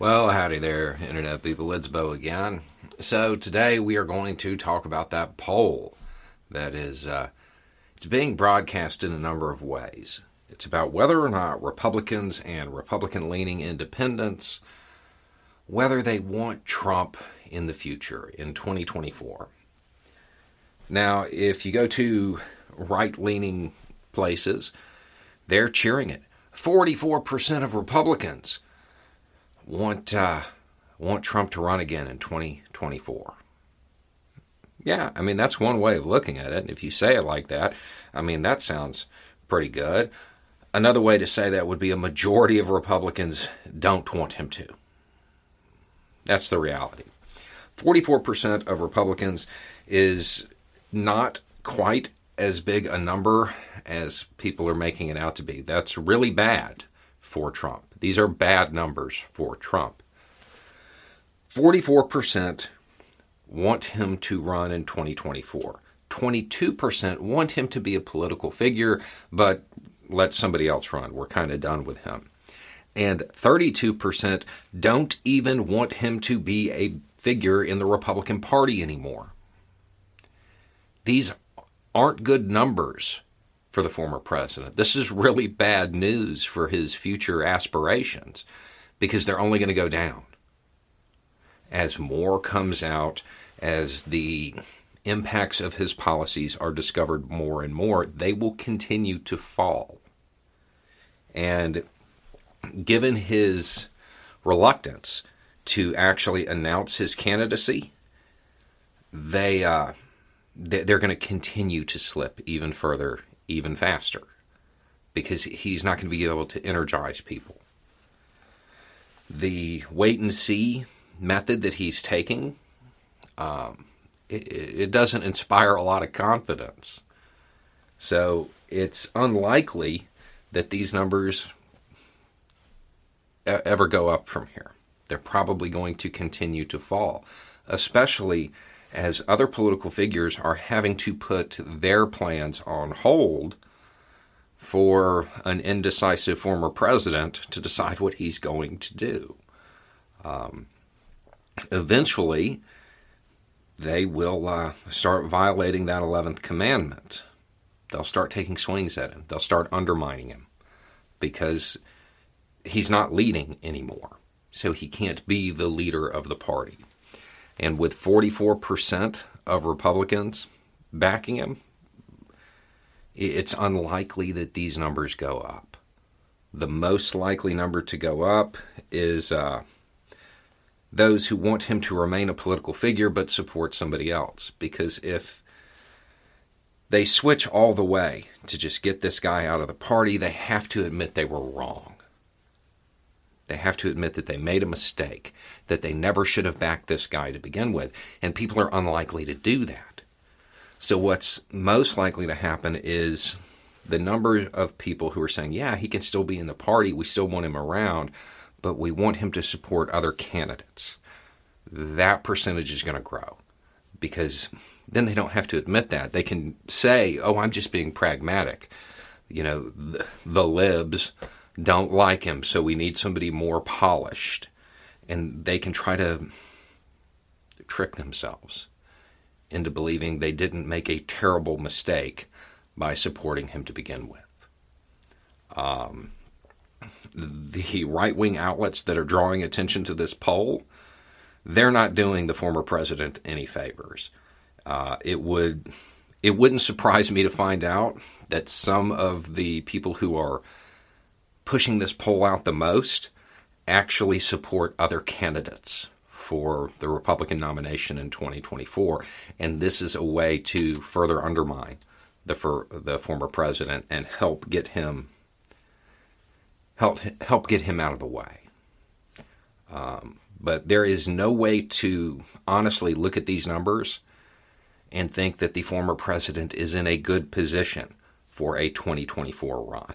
Well, howdy there, Internet people. It's Bo again. So, today we are going to talk about that poll that is uh, it's being broadcast in a number of ways. It's about whether or not Republicans and Republican leaning independents whether they want Trump in the future in 2024. Now, if you go to right leaning places, they're cheering it. 44% of Republicans want uh, want Trump to run again in 2024. Yeah, I mean that's one way of looking at it. If you say it like that, I mean that sounds pretty good. Another way to say that would be a majority of Republicans don't want him to. That's the reality. 44% of Republicans is not quite as big a number as people are making it out to be. That's really bad for Trump. These are bad numbers for Trump. 44% want him to run in 2024. 22% want him to be a political figure, but let somebody else run. We're kind of done with him. And 32% don't even want him to be a figure in the Republican Party anymore. These aren't good numbers for the former president. This is really bad news for his future aspirations because they're only going to go down. As more comes out, as the impacts of his policies are discovered more and more, they will continue to fall. And given his reluctance to actually announce his candidacy, they uh, they're going to continue to slip even further even faster because he's not going to be able to energize people. The wait and see method that he's taking, um, it, it doesn't inspire a lot of confidence. So it's unlikely that these numbers ever go up from here. They're probably going to continue to fall, especially as other political figures are having to put their plans on hold for an indecisive former president to decide what he's going to do. Um, eventually, they will uh, start violating that 11th commandment. They'll start taking swings at him, they'll start undermining him because he's not leading anymore. So he can't be the leader of the party. And with 44% of Republicans backing him, it's unlikely that these numbers go up. The most likely number to go up is uh, those who want him to remain a political figure but support somebody else. Because if they switch all the way to just get this guy out of the party, they have to admit they were wrong. They have to admit that they made a mistake, that they never should have backed this guy to begin with, and people are unlikely to do that. So, what's most likely to happen is the number of people who are saying, yeah, he can still be in the party, we still want him around, but we want him to support other candidates. That percentage is going to grow because then they don't have to admit that. They can say, oh, I'm just being pragmatic. You know, the, the libs don't like him, so we need somebody more polished. And they can try to trick themselves into believing they didn't make a terrible mistake by supporting him to begin with. Um, the right wing outlets that are drawing attention to this poll, they're not doing the former president any favors. Uh, it would it wouldn't surprise me to find out that some of the people who are pushing this poll out the most actually support other candidates for the Republican nomination in 2024, and this is a way to further undermine the for, the former president and help get him help help get him out of the way. Um, but there is no way to honestly look at these numbers and think that the former president is in a good position for a 2024 run.